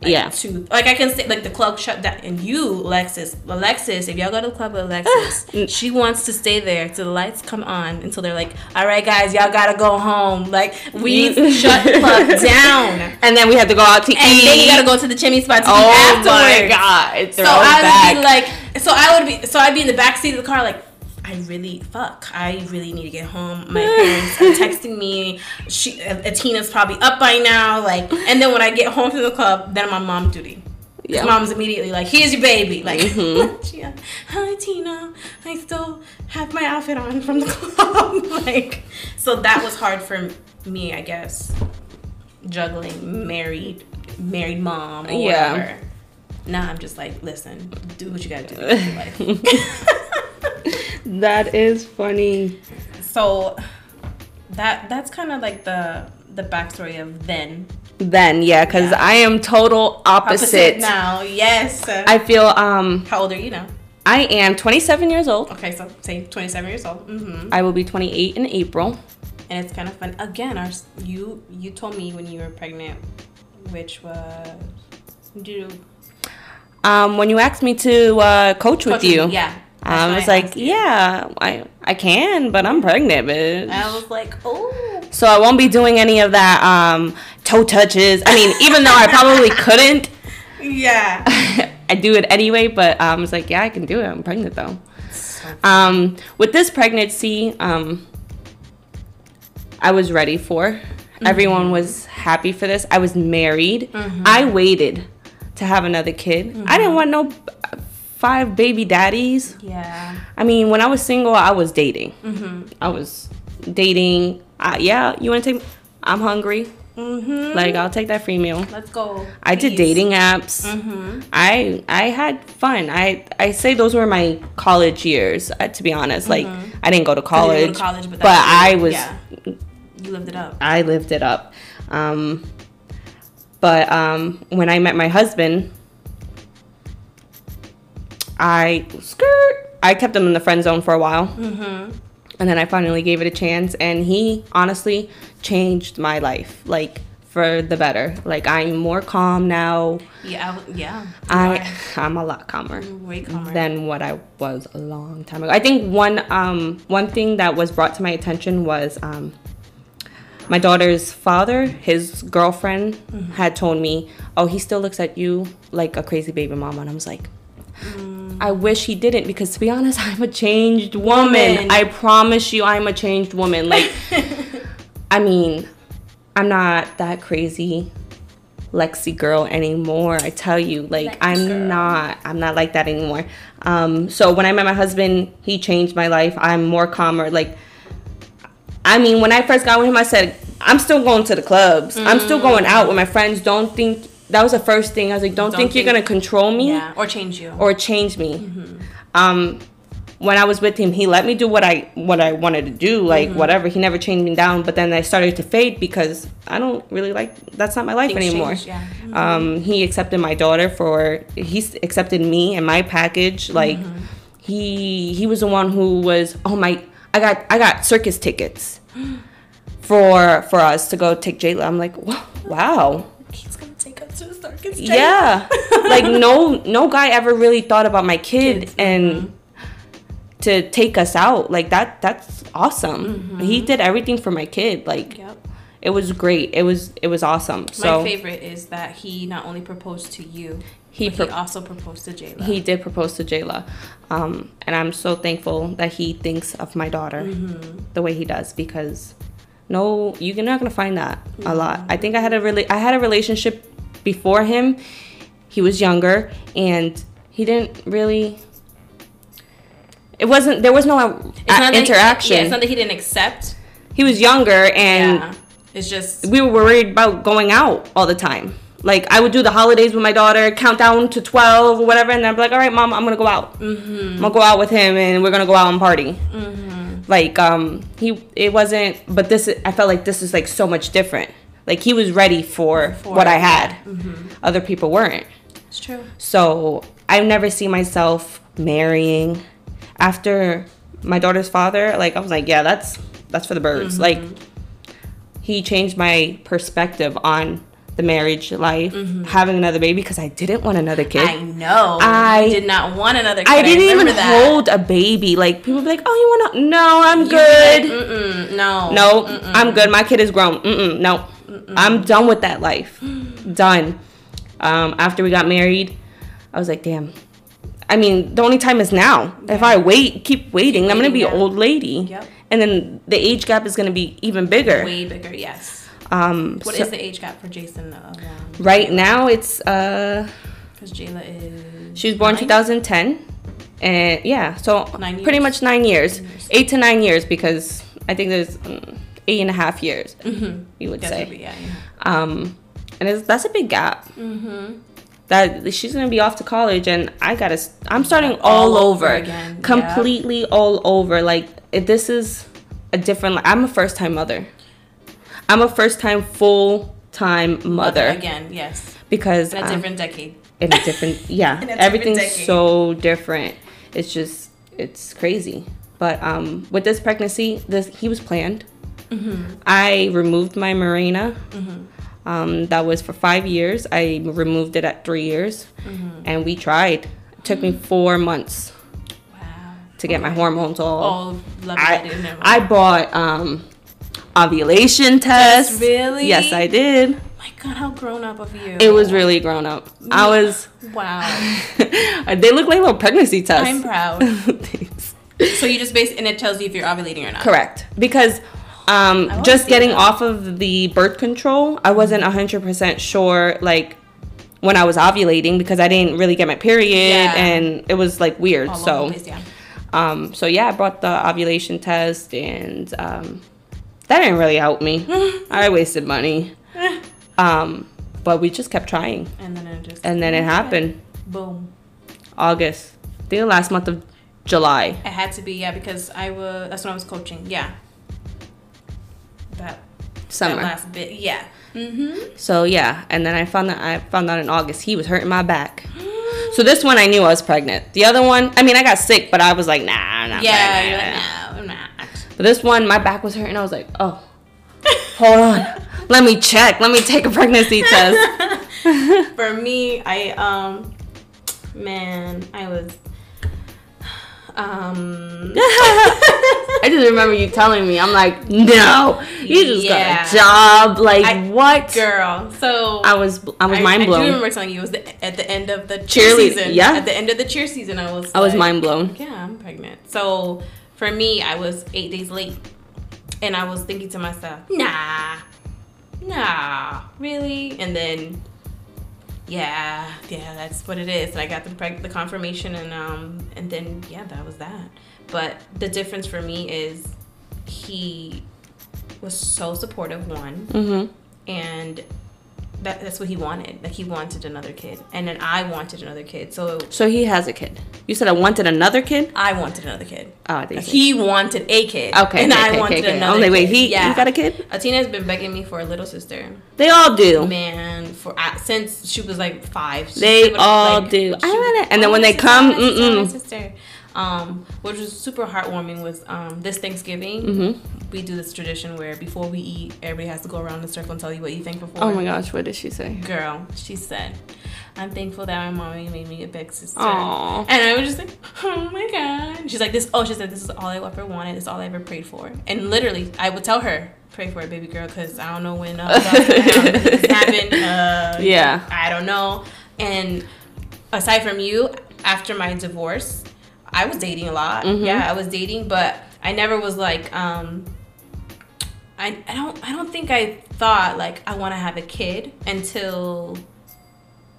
like, Yeah. two. Like I can stay like the club shut down. And you, Alexis, Alexis, if y'all go to the club with Alexis, mm. she wants to stay there till the lights come on until they're like, all right, guys, y'all gotta go home. Like we You- shut the club down. And then we had to go out to And eat. And then you gotta go to the chimney spot to Oh eat afterwards. my god! So I back. would be like, so I would be, so I'd be in the back seat of the car, like, I really fuck. I really need to get home. My parents are texting me. She, uh, Tina's probably up by now. Like, and then when I get home from the club, then I'm on mom duty. Yeah. Mom's immediately like, "Here's your baby." Like, Mm-hmm. yeah. hi Tina. I still have my outfit on from the club. like, so that was hard for me, I guess. Juggling married, married mom or Yeah. whatever. Now I'm just like, listen, do what you gotta do to live your life. that is funny. so that that's kind of like the the backstory of then Then yeah, because Yeah. I am total opposite. now. Yes. I feel um How old are you now? I am 27 years old. Okay, so say 27 years old. Mm-hmm. I will be 28 in April. And it's kind of fun. Again, our you you told me when you were pregnant, which was do Um, when you asked me to uh, coach with you, Yeah. I was like, yeah, I I can, but I'm pregnant, bitch. I was like, oh. So I won't be doing any of that um, toe touches. I mean, even though I probably couldn't, Yeah. I do it anyway. But um, I was like, yeah, I can do it. I'm pregnant though. Um, with this pregnancy, um, I was ready for. Everyone was happy for this. I was married. I waited to have another kid. I didn't want no five baby daddies. Yeah. I mean, when I was single, I was dating. I was dating. Uh, yeah, you want to take? I'm hungry. Mm-hmm. Like I'll take that free meal. Let's go. I did dating apps. Mm-hmm. I I had fun. I I say those were my college years. Uh, to be honest, like I didn't go to college, didn't go to college, but, but that's I was Yeah. You lived it up. I lived it up. Um, but um, when I met my husband, I skirt. I kept him in the friend zone for a while, Mm-hmm. and then I finally gave it a chance, and he honestly changed my life, like for the better. Like I'm more calm now. Yeah, yeah. I I'm a lot calmer way calmer. than what I was a long time ago. I think one um one thing that was brought to my attention was um my daughter's father, his girlfriend Mm-hmm. had told me, "Oh, he still looks at you like a crazy baby mama." And I was like, Mm. I wish he didn't because to be honest, I'm a changed woman. Woman. I promise you I'm a changed woman. Like I mean, I'm not that crazy Lexi girl anymore. I tell you, like Lexi I'm girl. not. I'm not like that anymore. Um, so when I met my husband, he changed my life. I'm more calmer. Like, I mean, when I first got with him, I said I'm still going to the clubs. I'm still going out with my friends. Don't think that was the first thing. I was like, don't, Don't think, you're gonna control me yeah, or change you. or change me. Um, when I was with him, he let me do what I what I wanted to do, like whatever. He never changed me down. But then I started to fade because I don't really like that's not my life Things anymore. yeah. Um, he accepted my daughter for he accepted me and my package. Like he he was the one who was oh my I got I got circus tickets for for us to go take Jayla. I'm like wow. Us to the circus. Yeah. like no no guy ever really thought about my kid Kids, and mm-hmm. to take us out. Like that that's awesome. He mm-hmm. did everything for my kid. Like Yep. it was great. It was it was awesome. So My favorite is that he not only proposed to you, He pro- he also proposed to Jayla. he did propose to Jayla. Um, and I'm so thankful that he thinks of my daughter mm-hmm. the way he does because no, you're not gonna find that a lot. I think I had a really I had a relationship before him. He was younger and he didn't really. It wasn't. There was no uh, It's not that he- interaction. yeah, it's not that he didn't accept. he was younger and yeah, it's just we were worried about going out all the time. Like I would do the holidays with my daughter, count down to twelve or whatever, and then I'd be like, "All right, mom, I'm gonna go out. I'm gonna go out with him, and we're gonna go out and party." Like um, he it wasn't, but this I felt like this is like so much different. Like he was ready for, For what I had. Mm-hmm. Other people weren't. it's true. So I've never see myself marrying after my daughter's father. Like I was like, yeah, that's that's for the birds. Mm-hmm. Like he changed my perspective on the marriage life, mm-hmm. having another baby because I didn't want another kid. I know. I- did not want another. Kid. I didn't even remember that. hold a baby. Like people be like, "Oh, you want to?" No, I'm You good. Mm-mm, no. No, I'm good. My kid is grown. Mm-mm, no, I'm done with that life. done. Um, after we got married, I was like, damn. I mean, the only time is now. If I wait, keep waiting, I'm gonna be an old lady. Yep. And then the age gap is gonna be even bigger. Way bigger. Yes. Um, What is so- the age gap for Jason? Um, right now? It's uh, Because Jayla is. she was born nine? 2010, and yeah, so Nine pretty much nine years, Nine years. eight to nine years, because I think there's mm, eight and a half years. Mhm. You would say. would be, yeah, yeah. Um, and it's, that's a big gap. Mm-hmm. That she's gonna be off to college, and I gotta. I'm starting All all, over again, yeah. completely all over. Like if this is a different. I'm a first time mother. I'm a first time full time mother Again, yes. because In a um, different decade. in a different yeah a everything's so different. It's just it's crazy. But um, with this pregnancy, this he was planned. Mm-hmm. I removed my Mirena. Um, that was for five years. I removed it at three years, Mm-hmm. and we tried. It took me four months Wow. to get my hormones all. Love I, I bought um, ovulation tests. really? Yes, I did. My God, how grown up of you. It was really grown up. I was. Wow. they look like little pregnancy tests. I'm proud. Thanks. So you just base and it tells you if you're ovulating or not. Correct. Because um, just getting that. off of the birth control, I wasn't 100% sure, like, when I was ovulating because I didn't really get my period Yeah. and it was, like, weird. All so, place, yeah. um, so, yeah, I brought the ovulation test and um, that didn't really help me. I wasted money. Um, but we just kept trying. And then it just. And then it happened Boom. August. I think the last month of July. It had to be yeah because I was that's when I was coaching yeah. That Summer. that last bit yeah. Mm-hmm. So yeah, and then I found that I found out in August he was hurting my back. So this one I knew I was pregnant. The other one, I mean, I got sick, but I was like, nah, I'm not Yeah, pregnant. you're like no, I'm not. But this one, my back was hurting. I was like, oh, hold on, Let me check. Let me take a pregnancy test. For me, I um, man, I was um. I just remember you telling me. I'm like, no, you just Yeah. got a job. Like I- what? girl. So I was I was I, mind blown. I do remember telling you it was the, at the end of the cheer Cheerlead- season. yeah. At the end of the cheer season, I was. I was mind blown. Yeah, I'm pregnant. So for me, I was eight days late, and I was thinking to myself, nah, nah, really. And then, yeah, yeah, that's what it is. And I got the preg- the confirmation, and um, and then yeah, that was that. But the difference for me is he was so supportive. One Mm-hmm. and that, that's what he wanted. Like he wanted another kid, and then I wanted another kid. So So he has a kid. You said I wanted another kid. I wanted another kid. Oh, I think. He wanted a kid. Okay, and okay, I okay, wanted okay, another. Oh, wait, he- he got a kid? Atina's been begging me for a little sister, They all do. man, for uh, since she was like five. She They all like, do. I want it. And then "Oh, when they come, mm-mm. sister." Um, which was super heartwarming was um, this Thanksgiving. Mm-hmm. We do this tradition where before we eat, everybody has to go around the circle and tell you what you thankful for. Oh my gosh, what did she say? Girl, she said, I'm thankful that my mommy made me a big sister. Aw. And I was just like, oh my God. She's like, this, oh, she said, this is all I ever wanted. It's all I ever prayed for. And literally, I would tell her, pray for it, baby girl, because I don't know when uh, this happened. Uh, Yeah. I don't know. And aside from you, after my divorce, I was dating a lot. Mhm. Yeah, I was dating, but I never was like, um, I, I don't I don't think I thought like I want to have a kid until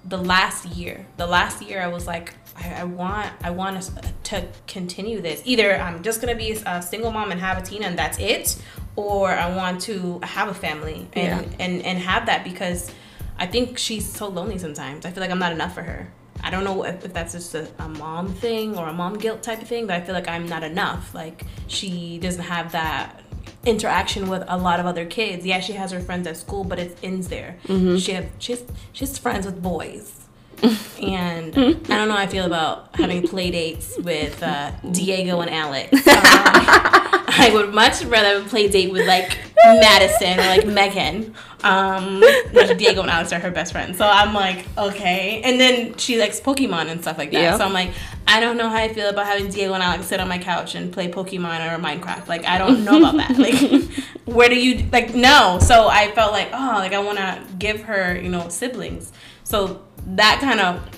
the last year. The last year I was like I, I want I want to continue this. Either I'm just gonna be a single mom and have a teen and that's it, or I want to have a family and Yeah. and and have that because I think she's so lonely sometimes. I feel like I'm not enough for her. I don't know if, if that's just a, a mom thing or a mom guilt type of thing, but I feel like I'm not enough. Like she doesn't have that interaction with a lot of other kids. Yeah, she has her friends at school, but it ends there. Mm-hmm. She have she's she's friends with boys. and I don't know how I feel about having play dates with uh, Diego and Alex. Uh, I would much rather have a play date with like Madison or like Megan. Um, which Diego and Alex are her best friends. So I'm like, okay. And then she likes Pokemon and stuff like that. Yeah. So I'm like, I don't know how I feel about having Diego and Alex sit on my couch and play Pokemon or Minecraft. Like, I don't know about that. Like, where do you like? No. So I felt like, oh, like I want to give her, you know, siblings. So that kind of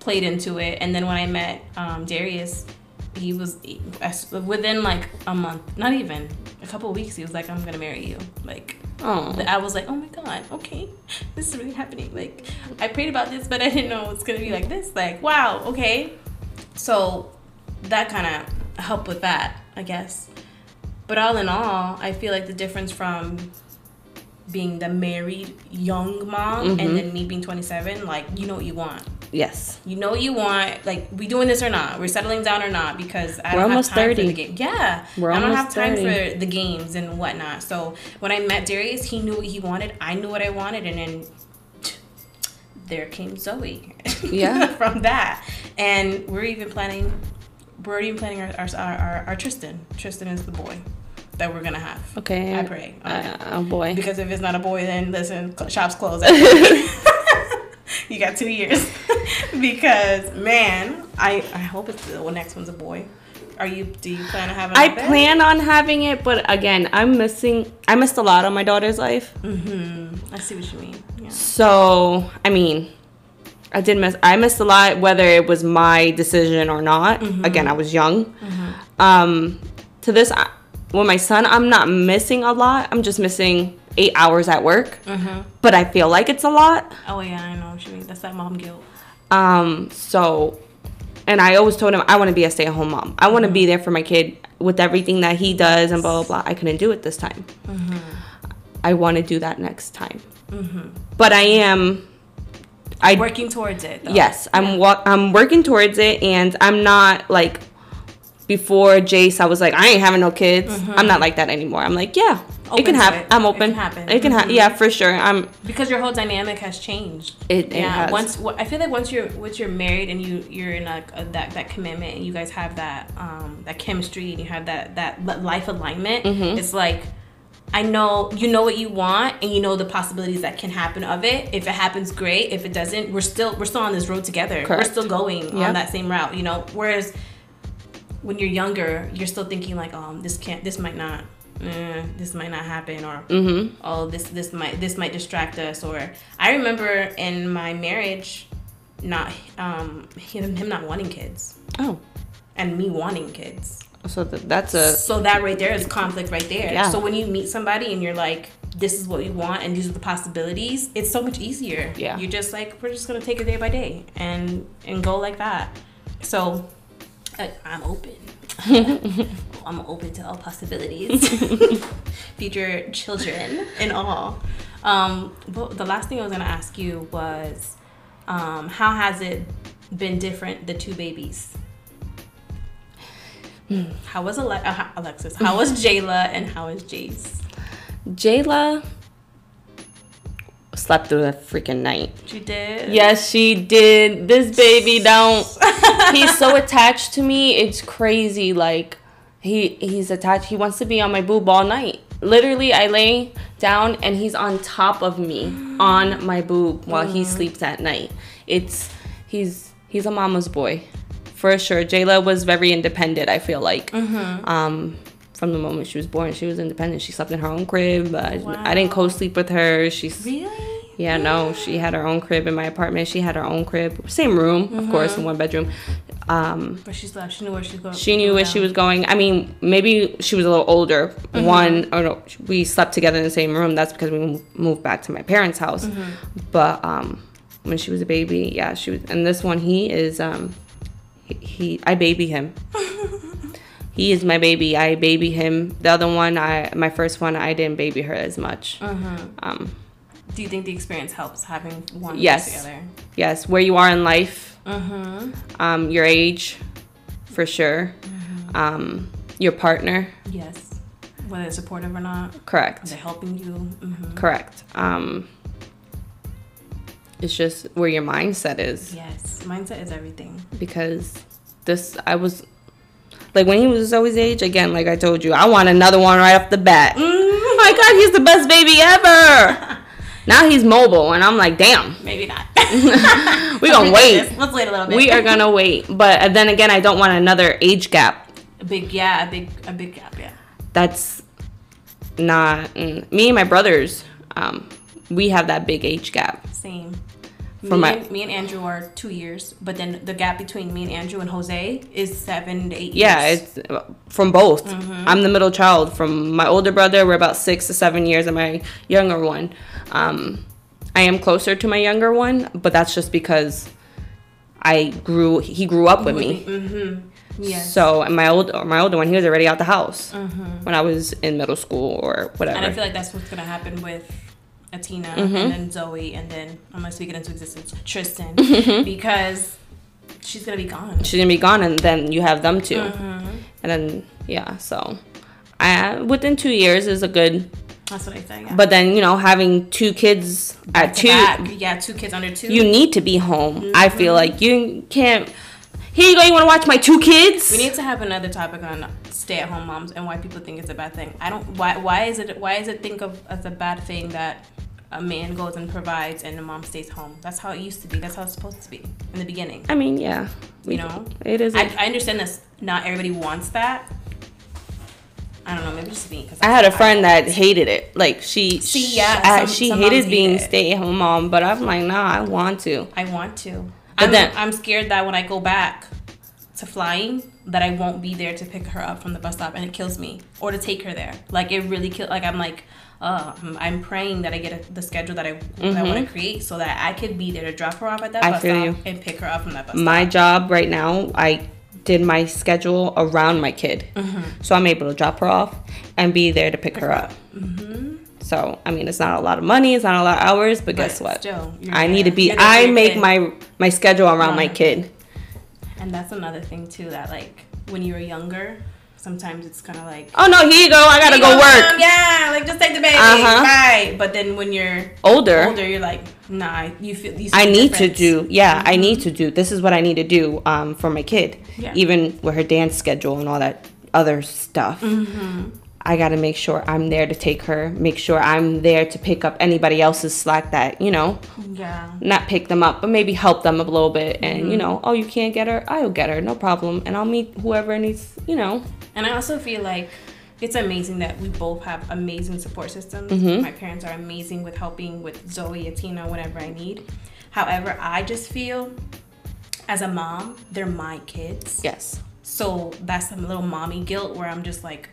played into it. And then when I met um, Darius, he was within like a month, not even a couple of weeks. He was like, "I'm gonna marry you." Like, Oh. I was like, "Oh my god, okay, this is really happening." Like, I prayed about this, but I didn't know it's gonna be like this. Like, wow, okay. So that kind of helped with that, I guess. But all in all, I feel like the difference from being the married young mom Mhm. and then me being 27, like you know what you want. Yes. You know what you want. Like we doing this or not? We're settling down or not? Because I We're don't almost have time 30. for the game. Yeah, We're I don't have time 30. for the games and whatnot. So when I met Darius, he knew what he wanted. I knew what I wanted, and then there came Zoe. Yeah. from that, and we're even planning. We're even planning our, our, our, our Tristan. Tristan is the boy that we're gonna have. Okay. I pray. Uh, oh boy. Because if it's not a boy, then listen, shops closed. you got two years. because man, I I hope it's the next one's a boy. Are you? Do you plan on having? I plan on having it, but again, I'm missing. I missed a lot of my daughter's life. Mm-hmm. I see what you mean. Yeah. So I mean, I did miss. I missed a lot, whether it was my decision or not. Mm-hmm. Again, I was young. Um, to this, I, with my son, I'm not missing a lot. I'm just missing eight hours at work. Mm-hmm. But I feel like it's a lot. Oh yeah, I know what you mean. That's that mom guilt. Um, so, and I always told him I want to be a stay at home mom. I want to Mm-hmm. be there for my kid with everything that he does and blah blah blah. I couldn't do it this time. Mm-hmm. I want to do that next time. But I am. I Working towards it. Though. yes, I'm wa- I'm working towards it, and I'm not like before Jace. I was like, I ain't having no kids. I'm not like that anymore. I'm like, yeah, it Mm-hmm. Can happen. it. I'm It open. can happen. It can happen. Mhm. Yeah, for sure. I'm. because your whole dynamic has changed. It, it yeah. Once I feel like once you're once you're married and you you're in like a, that that commitment and you guys have that um that chemistry and you have that that life alignment, Mhm. it's like I know you know what you want and you know the possibilities that can happen of it. If it happens, great. If it doesn't, we're still we're still on this road together. Correct. We're still going Yeah. on that same route, you know. Whereas when you're younger, you're still thinking like, um, this can't, this might not, eh, this might not happen, or Mm-hmm. oh, this this might this might distract us. Or I remember in my marriage, not um him him not wanting kids Oh, and me wanting kids. so th- that's a So that right there is conflict right there. Yeah. So when you meet somebody and you're like, this is what you want and these are the possibilities, it's so much easier. Yeah. You're just like, we're just gonna take it day by day and and go like that. So I'm open. I'm open to all possibilities. Future children and all. Um, but the last thing I was gonna ask you was, um, how has it been different the two babies? How was Ale- uh, Alexis? How was Jayla and how is Jace? Jayla slept through the freaking night. She did. Yes, she did. This baby don't. he's so attached to me. It's crazy. Like he he's attached. He wants to be on my boob all night. Literally, I lay down and he's on top of me on my boob while he sleeps at night. It's he's he's a mama's boy, for sure. Jayla was very independent. I feel like. Um, from the moment she was born, she was independent. She slept in her own crib. I, I didn't co-sleep with her. She's Really? Yeah, no, she had her own crib in my apartment. She had her own crib, same room, of course, in one bedroom. Um, But she's like, she knew where she was going. she knew where she was going. I mean, maybe she was a little older. One, or no, we slept together in the same room. That's because we moved back to my parents' house. But um, when she was a baby, yeah, she was. And this one, he is. Um, he, he I baby him. he is my baby. I baby him. The other one, I my first one, I didn't baby her as much. Um, Do you think the experience helps having one Yes. together? yes, where you are in life, Mm-hmm. um, your age, for sure, um, your partner, Yes. Whether it's supportive or not, correct, they're helping you. Mm-hmm. correct. Um, it's just where your mindset is Yes. Mindset is everything. because this I was like when he was Zoe's age again, like I told you, I want another one right off the bat. Oh my God, he's the best baby ever. now he's mobile, and I'm like, damn, Maybe not. we gonna wait. Let's wait a little bit. We are gonna wait, but then again, I don't want another age gap. a big yeah, a big a big gap. Yeah. that's not mm. me and my brothers um we have that big age gap Same. For me, my- and, me and Andrew are two years, but then the gap between me and Andrew and Jose is seven to eight yeah years. it's uh, from both. I'm the middle child. From my older brother we're about six to seven years and my younger one. Um i am closer to my younger one but that's just because i grew he grew up with me. Mm-hmm. Yes. so and my old my older one he was already out the house when i was in middle school or whatever. And I feel like that's what's gonna happen with Atina Mm-hmm. and then Zoe and then I'm gonna speak it into existence, Tristan, Mm-hmm. because she's gonna be gone. she's gonna be gone and then you have them too Mm-hmm. and then yeah so I, within two years is a good That's what I say. Yeah. but then you know having two kids at two back, yeah, two kids under two. you need to be home i feel like you can't here you go you want to watch my two kids we need to have another topic on stay-at-home moms and why people think it's a bad thing. I don't. Why? Why is it? Why is it think of as a bad thing that a man goes and provides and the mom stays home? That's how it used to be. That's how it's supposed to be in the beginning. i mean yeah You know. it is I, I understand this. Not everybody wants that. I don't know. Maybe just me. Cause I had a friend that hated it. Like she, See, yeah, I- some- she hated being hate stay-at-home mom. But I'm like, nah, I want to. I want to. But I'm, then- I'm scared that when I go back to flying, that I won't be there to pick her up from the bus stop, and it kills me, or to take her there. Like it really kill. Like I'm like, uh, I'm, praying that I get a, the schedule that I that I want to create, so that I could be there to drop her off at that Mm-hmm. I bus stop you. and pick her up from that bus stop. My stop. job right now, I did my schedule around my kid, Mm-hmm. so I'm able to drop her off and be there to pick her up. So I mean, it's not a lot of money, it's not a lot of hours, but, guess Mm-hmm. What? Still, I need to be. You're there for I make kid. my my schedule around my kid. And that's another thing too. That like when you were younger, sometimes it's kind of like. Oh no, here you go. I gotta "Here go work. Mom. Yeah, like just take the baby. Uh-huh. Bye. But then when you're Older, older, you're like, nah, you feel. You I need to do. Yeah, I need to do. This is what I need to do um, for my kid. Yeah. Even with her dance schedule and all that other stuff. Mm-hmm. I got to make sure I'm there to take her, make sure I'm there to pick up anybody else's slack that, you know, Yeah. not pick them up, but maybe help them a little bit. And, Mm-hmm. you know, oh, you can't get her? I'll get her, no problem. And I'll meet whoever needs, you know. And I also feel like it's amazing that we both have amazing support systems. Mm-hmm. My parents are amazing with helping with Zoe, Atina, whatever I need. However, I just feel as a mom, they're my kids. Yes. So that's some little mommy guilt where I'm just like,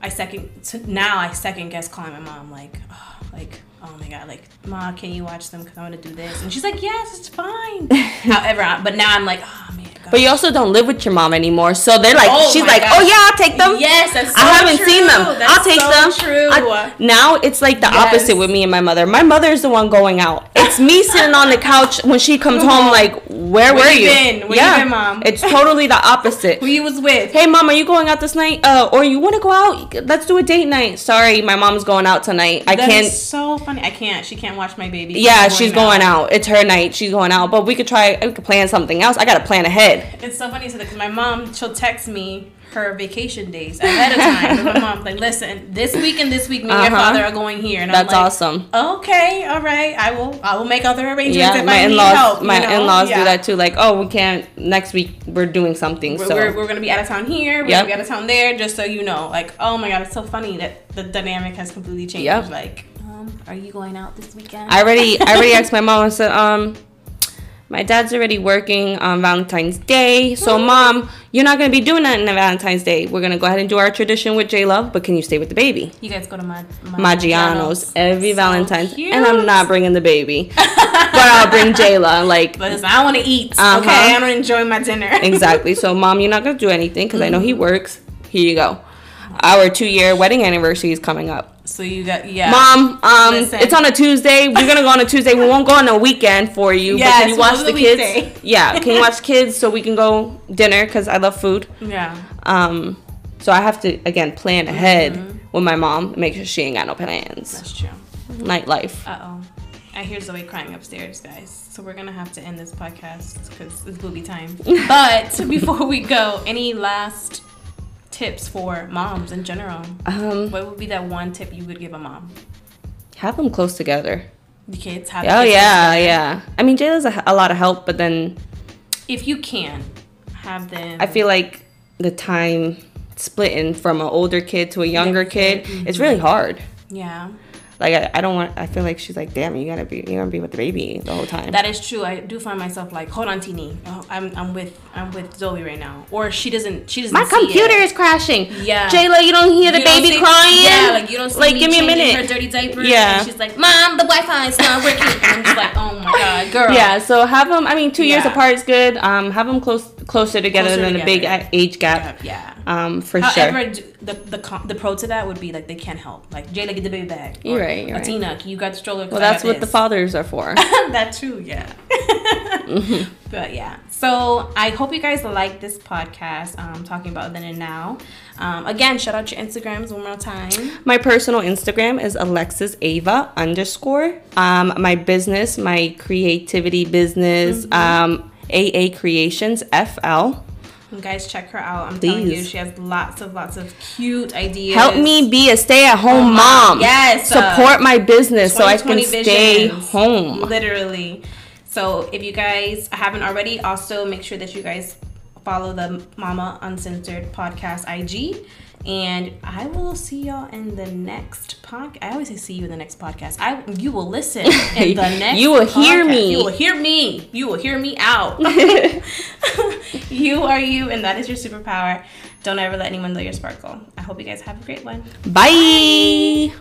I second now I second guess calling my mom like, oh, like oh my god, like ma, can you watch them because I want to do this, and she's like, yes, it's fine. However, I, but now I'm like, oh man. But you also don't live with your mom anymore. So they're like, Oh she's like, gosh. oh yeah, I'll take them. Yes, that's so I haven't true. seen them. That's I'll take so them. True. I- now it's like the Yes. opposite with me and my mother. My mother is the one going out. It's me sitting on the couch when she comes home. Like, where, Where were you been? Where you been, Mom? It's totally the opposite. Who you was with? hey mom, are you going out this night? Uh, or you want to go out? Let's do a date night. Sorry, my mom's going out tonight. I That can't. so funny. I can't. She can't watch my baby. yeah, she's going out. It's her night. She's going out. But we could try. We could plan something else. I gotta plan ahead. It's so funny because my mom, she'll text me her vacation days ahead of time. my mom's like, "Listen, this week and this week, me and your Uh-huh. father are going here." And That's I'm like, awesome. Okay, all right. I will. I will make other arrangements Yeah, if my I in-laws, help. you my know? in-laws Yeah. do that too. Like, oh, we can't next week. We're doing something. We're, so we're, we're gonna be out of town here. We're Yep. gonna be out of town there. Just so you know, like, oh my god, it's so funny that the dynamic has completely changed. Yep. Like, um, are you going out this weekend? I already, I already asked my mom. I said, um, my dad's already working on Valentine's Day, so mom, you're not gonna be doing that on Valentine's Day. We're gonna go ahead and do our tradition with J Love, but can you stay with the baby? you guys go to my, my Maggiano's every So Valentine's, cute. and I'm not bringing the baby, but I'll bring Jayla. Like I want to eat. Uh-huh. Okay, I want to enjoy my dinner. exactly. So, mom, you're not gonna do anything because I know Mm-hmm. he works. Here you go. Our two year wedding anniversary is coming up. So you got yeah. Mom, um, Listen. it's on a Tuesday. We're gonna go on a Tuesday. We won't go on a weekend for you. Yes, can you watch the the kids? Yeah, can you watch kids so we can go dinner? Cause I love food. Yeah. Um, so I have to again plan ahead with my mom, make sure she ain't got no plans. That's true. Nightlife. Uh oh. I hear Zoe crying upstairs, guys. So we're gonna have to end this podcast because it's booby time. But before we go, any last tips for moms in general? Um, What would be that one tip you would give a mom? have them close together. The kids have. Oh kids yeah, yeah. I mean, Jayla's a, a lot of help, but then If you can, have them. I feel like the time splitting from an older kid to a younger kid, it's really hard. Yeah. Like I, I don't want. I feel like she's like, damn, you gotta be, you gotta be with the baby the whole time. That is true. I do find myself like, hold on, Tini. Oh, I'm, I'm with I'm with Zoe right now, or she doesn't she doesn't. My computer it. is crashing. Yeah. Jayla, you don't hear the You baby see- crying. Yeah, like you don't see Like, give me a minute. Her dirty diaper. Yeah. And she's like, Mom, the Wi-Fi is not working. and I'm just like, Oh my god, girl. Yeah, so have them. I mean, two years Yeah. apart is good. Um, have them close, closer together Closer than a big age gap. Yeah. Um, for However, sure. d- the the the pro to that would be like they can't help. Like Jayla, get the baby bag. You're Or, right, you're right. Latina, can you got the stroller. Well, that's what the fathers are for. that too, yeah. But yeah, so I hope you guys like this podcast. Um, talking about then and now. Um, again, shout out your Instagrams one more time. My personal Instagram is Alexis Ava underscore. Um, my business, my creativity business, um, AA Creations FL. You guys check her out. I'm telling you, she has lots of lots of cute ideas. Help me be a stay-at-home Oh, mom. mom. Yes, uh, Support my business so I can 2020 stay home. Literally. So if you guys haven't already, also make sure that you guys follow the Mama Uncensored podcast IG. And I will see y'all in the next podcast. I always say see you in the next podcast. I you will listen in the next. You will hear me. You will hear me. You will hear me out. you are you, and that is your superpower. Don't ever let anyone know your sparkle. I hope you guys have a great one. Bye.